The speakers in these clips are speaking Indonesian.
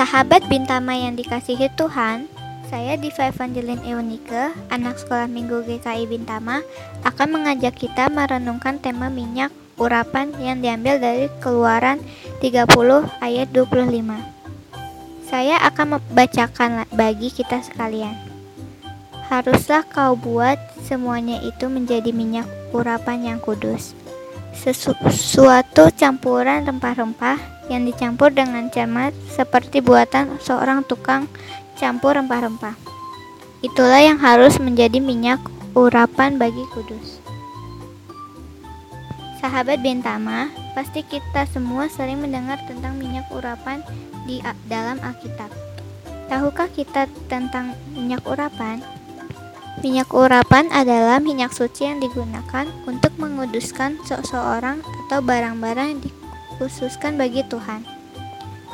Sahabat Bintama yang dikasihi Tuhan, saya Diva Evangeline Eunike, anak sekolah minggu GKI Bintama, akan mengajak kita merenungkan tema minyak urapan yang diambil dari keluaran 30 ayat 25. Saya akan membacakan bagi kita sekalian. Haruslah kau buat semuanya itu menjadi minyak urapan yang kudus. Sesuatu campuran rempah-rempah yang dicampur dengan cermat seperti buatan seorang tukang campur rempah-rempah. Itulah yang harus menjadi minyak urapan bagi kudus. Sahabat Bentama, pasti kita semua sering mendengar tentang minyak urapan di dalam Alkitab. Tahukah kita tentang minyak urapan? Minyak urapan adalah minyak suci yang digunakan untuk menguduskan seseorang atau barang-barang yang dikhususkan bagi Tuhan.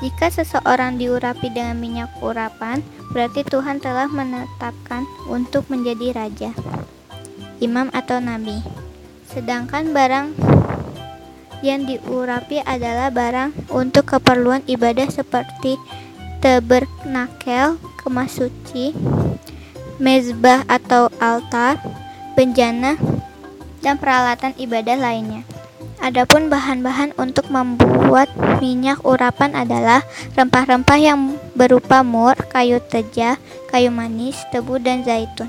Jika seseorang diurapi dengan minyak urapan, berarti Tuhan telah menetapkan untuk menjadi raja, imam atau nabi. Sedangkan barang yang diurapi adalah barang untuk keperluan ibadah seperti tabernakel, kemas suci, mezbah atau altar, benjana, dan peralatan ibadah lainnya. Adapun bahan-bahan untuk membuat minyak urapan adalah rempah-rempah yang berupa mur, kayu teja, kayu manis, tebu, dan zaitun.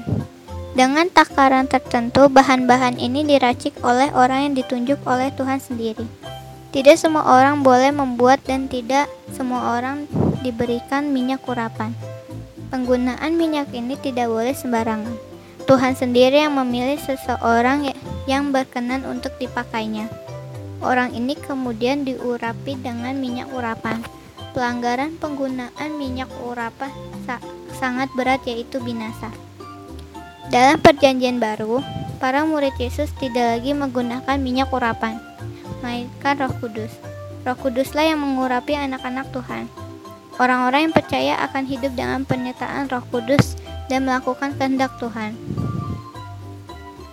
Dengan takaran tertentu, bahan-bahan ini diracik oleh orang yang ditunjuk oleh Tuhan sendiri. Tidak semua orang boleh membuat dan tidak semua orang diberikan minyak urapan. Penggunaan minyak ini tidak boleh sembarangan. Tuhan sendiri yang memilih seseorang yang berkenan untuk dipakainya. Orang ini kemudian diurapi dengan minyak urapan. Pelanggaran penggunaan minyak urapan sa sangat berat yaitu binasa. Dalam perjanjian baru, para murid Yesus tidak lagi menggunakan minyak urapan, melainkan Roh Kudus. Roh Kuduslah yang mengurapi anak-anak Tuhan. Orang-orang yang percaya akan hidup dengan penyertaan Roh Kudus dan melakukan kehendak Tuhan.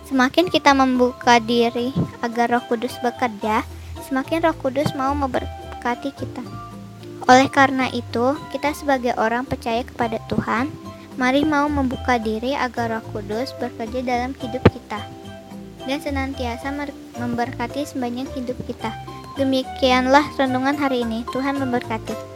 Semakin kita membuka diri agar Roh Kudus bekerja, semakin Roh Kudus mau memberkati kita. Oleh karena itu, kita sebagai orang percaya kepada Tuhan, mari mau membuka diri agar Roh Kudus bekerja dalam hidup kita dan senantiasa memberkati sebanyak hidup kita. Demikianlah renungan hari ini. Tuhan memberkati.